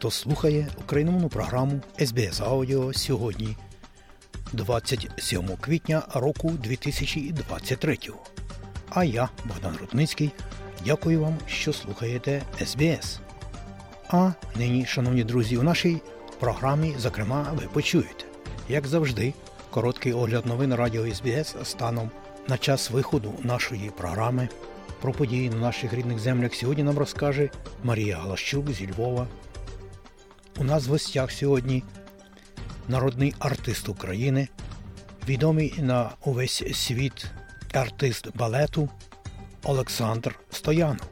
хто слухає україномовну програму СБС Аудіо сьогодні, 27 квітня року 2023. А я, Богдан Рудницький, дякую вам, що слухаєте СБС. А нині, шановні друзі, у нашій програмі, зокрема, ви почуєте, як завжди, короткий огляд новин радіо СБС станом на час виходу нашої програми. Про події на наших рідних землях сьогодні нам розкаже Марія Галащук зі Львова. У нас в гостях сьогодні народний артист України, відомий на увесь світ артист балету Олександр Стоянов.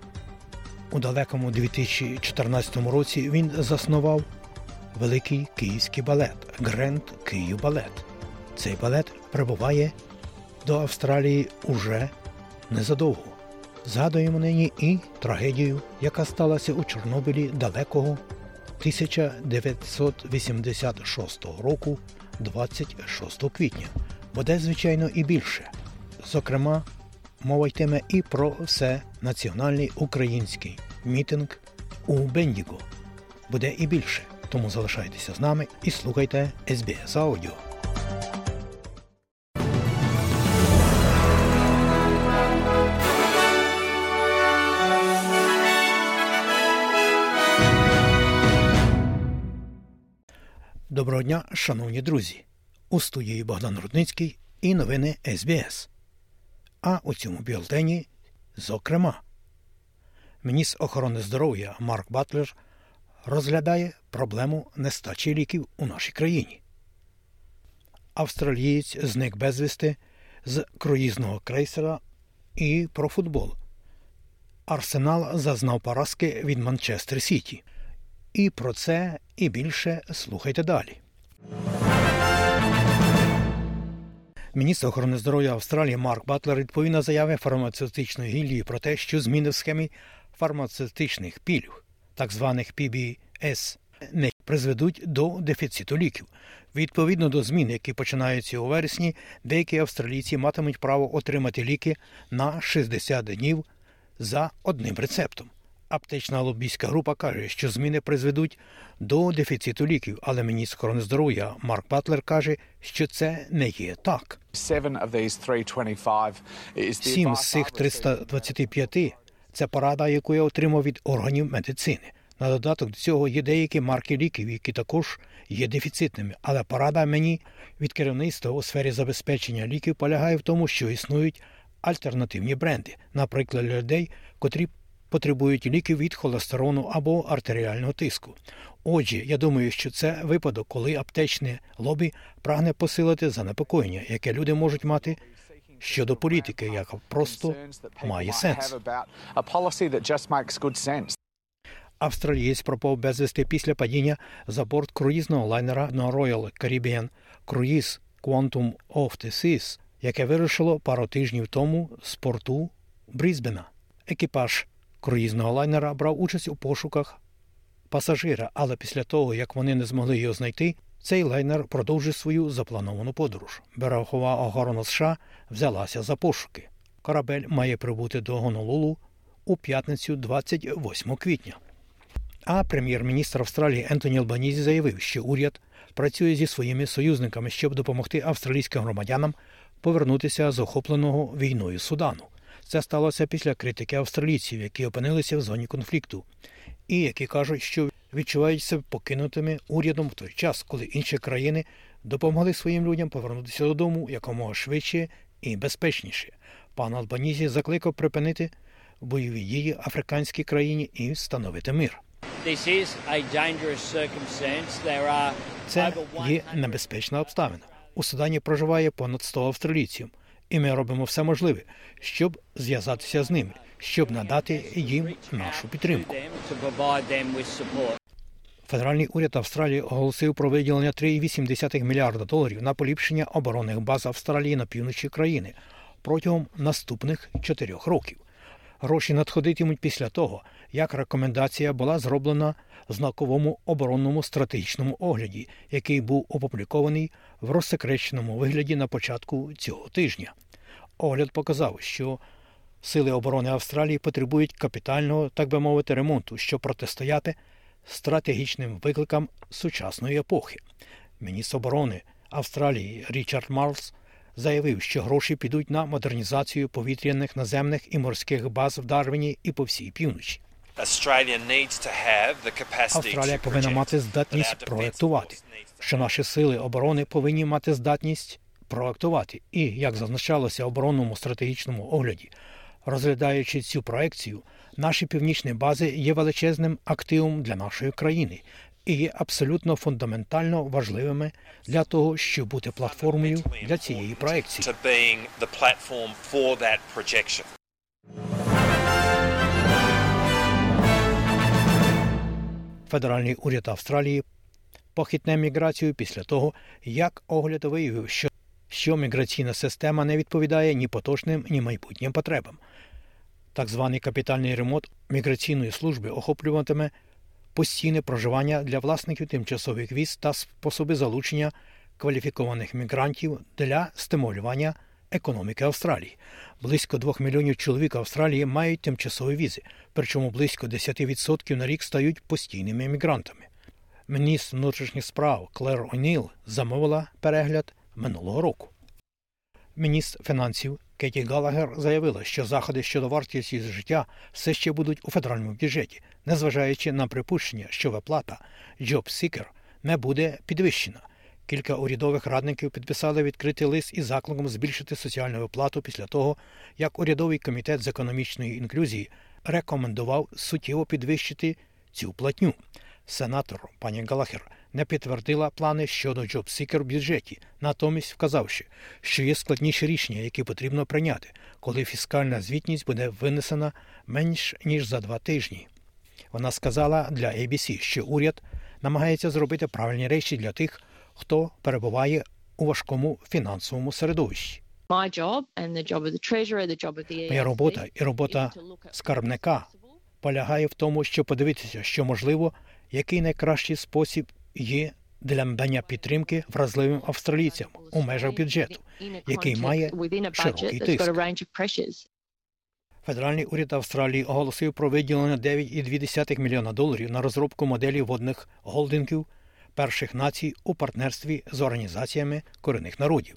У далекому 2014 році він заснував великий київський балет Гренд Київ Балет. Цей балет прибуває до Австралії уже незадовго. Згадуємо нині і трагедію, яка сталася у Чорнобилі далекого 1986 року, 26 квітня. Буде, звичайно, і більше. Зокрема, мова йтиме і про все національний український мітинг у Бендіго. Буде і більше. Тому залишайтеся з нами і слухайте SBS Audio. Доброго дня, шановні друзі! У студії Богдан Рудницький і новини SBS. А у цьому бюлетені, зокрема, міністр охорони здоров'я Марк Батлер розглядає проблему нестачі ліків у нашій країні. Австралієць зник безвісти з круїзного крейсера і про футбол. Арсенал зазнав поразки від Манчестер Сіті. І про це і більше слухайте далі. Міністр охорони здоров'я Австралії Марк Батлер відповів на заяви фармацевтичної гільдії про те, що зміни в схемі фармацевтичних пільг, так званих PBS, не призведуть до дефіциту ліків. Відповідно до змін, які починаються у вересні, деякі австралійці матимуть право отримати ліки на 60 днів за одним рецептом. Аптечна лобійська група каже, що зміни призведуть до дефіциту ліків, але міністр охорони здоров'я Марк Батлер каже, що це не є так. Сім з цих 325 – це порада, яку я отримав від органів медицини. На додаток до цього є деякі марки ліків, які також є дефіцитними. Але порада мені від керівництва у сфері забезпечення ліків полягає в тому, що існують альтернативні бренди, наприклад, для людей, котрі потребують ліків від холестерону або артеріального тиску. Отже, я думаю, що це випадок, коли аптечне лобі прагне посилити занепокоєння, яке люди можуть мати щодо політики, яка просто має сенс. Австралієць пропав безвісти після падіння за борт круїзного лайнера на Royal Caribbean Cruise Quantum of the Seas, яке вирушило пару тижнів тому з порту Брізбена. Екіпаж круїзного лайнера брав участь у пошуках пасажира, але після того, як вони не змогли його знайти, цей лайнер продовжив свою заплановану подорож. Берегова охорона США взялася за пошуки. Корабель має прибути до Гонолулу у п'ятницю 28 квітня. А прем'єр-міністр Австралії Ентоні Албанізі заявив, що уряд працює зі своїми союзниками, щоб допомогти австралійським громадянам повернутися з охопленого війною Судану. Це сталося після критики австралійців, які опинилися в зоні конфлікту, і які кажуть, що відчувають себе покинутими урядом в той час, коли інші країни допомогли своїм людям повернутися додому якомога швидше і безпечніше. Пан Албанізі закликав припинити бойові дії африканській країні і встановити мир. Це є небезпечна обставина. У Судані проживає понад 100 австралійців, і ми робимо все можливе, щоб зв'язатися з ними, щоб надати їм нашу підтримку. Федеральний уряд Австралії оголосив про виділення 3,8 мільярда доларів на поліпшення оборонних баз Австралії на півночі країни протягом наступних чотирьох років. Гроші надходитимуть після того, як рекомендація була зроблена в знаковому оборонному стратегічному огляді, який був опублікований в розсекреченому вигляді на початку цього тижня. Огляд показав, що сили оборони Австралії потребують капітального, так би мовити, ремонту, щоб протистояти стратегічним викликам сучасної епохи. Міністр оборони Австралії Річард Марлс заявив, що гроші підуть на модернізацію повітряних наземних і морських баз в Дарвіні і по всій півночі. Австралія повинна мати здатність проектувати, що наші сили оборони повинні мати здатність проектувати. І, як зазначалося в оборонному стратегічному огляді, розглядаючи цю проекцію, наші північні бази є величезним активом для нашої країни і є абсолютно фундаментально важливими для того, щоб бути платформою для цієї проекції. Федеральний уряд Австралії похитне міграцію після того, як огляд виявив, що що міграційна система не відповідає ні поточним, ні майбутнім потребам. Так званий капітальний ремонт міграційної служби охоплюватиме постійне проживання для власників тимчасових віз та способи залучення кваліфікованих мігрантів для стимулювання економіки Австралії. Близько 2 мільйонів чоловік Австралії мають тимчасові візи, причому близько 10% на рік стають постійними мігрантами. Міністр внутрішніх справ Клер О'Ніл замовила перегляд минулого року. Міністр фінансів Кеті Галагер заявила, що заходи щодо вартості життя все ще будуть у федеральному бюджеті, незважаючи на припущення, що виплата Job Seeker не буде підвищена. Кілька урядових радників підписали відкритий лист із закликом збільшити соціальну виплату після того, як урядовий комітет з економічної інклюзії рекомендував суттєво підвищити цю платню. Сенатор пані Галахер не підтвердила плани щодо JobSeeker в бюджеті, натомість вказавши, що є складніші рішення, які потрібно прийняти, коли фіскальна звітність буде винесена менш ніж за два тижні. Вона сказала для ABC, що уряд намагається зробити правильні речі для тих, хто перебуває у важкому фінансовому середовищі. Моя робота і робота скарбника полягає в тому, щоб подивитися, що можливо, який найкращий спосіб є для надання підтримки вразливим австралійцям у межах бюджету, який має широкий тиск. Федеральний уряд Австралії оголосив про виділення 9,2 мільйона доларів на розробку моделі водних голдингів перших націй у партнерстві з організаціями корінних народів.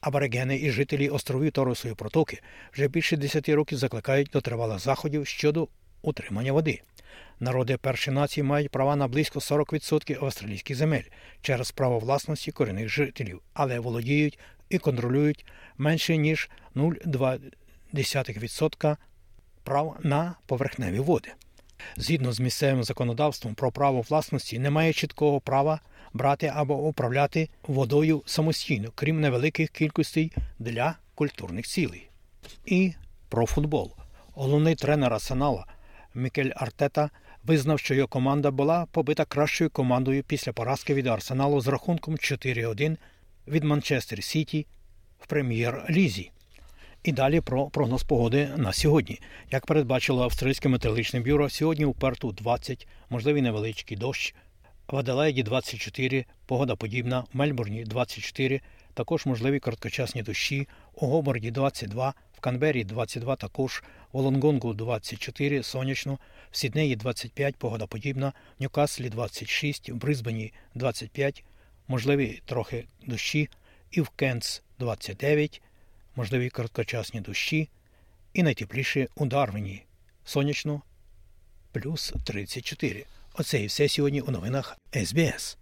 Аборигени і жителі островів Торосої протоки вже більше 10 років закликають до тривалих заходів щодо утримання води. Народи першої нації мають права на близько 40% австралійських земель через право власності корінних жителів, але володіють і контролюють менше ніж 0,2% прав на поверхневі води. Згідно з місцевим законодавством про право власності, немає чіткого права брати або управляти водою самостійно, крім невеликих кількостей для культурних цілей. І про футбол. Головний тренер Арсенала Мікель Артета визнав, що його команда була побита кращою командою після поразки від Арсеналу з рахунком 4-1 від Манчестер Сіті в прем'єр-лізі. І далі про прогноз погоди на сьогодні. Як передбачило австралійське метеорологічне бюро, сьогодні у Перту 20, можливий невеличкий дощ, в Аделаїді 24, погода подібна, в Мельбурні 24, також можливі короткочасні дощі, у Гоборді 22, в Канбері 22 також, у Лонгонгу 24, сонячно, в Сіднеї 25, погода подібна, в Ньюкаслі 26, в Брисбені 25, можливі трохи дощі, і в Кенц 29, можливі короткочасні дощі, і найтепліше у Дарвіні, сонячно, плюс 34. Оце і все сьогодні у новинах СБС.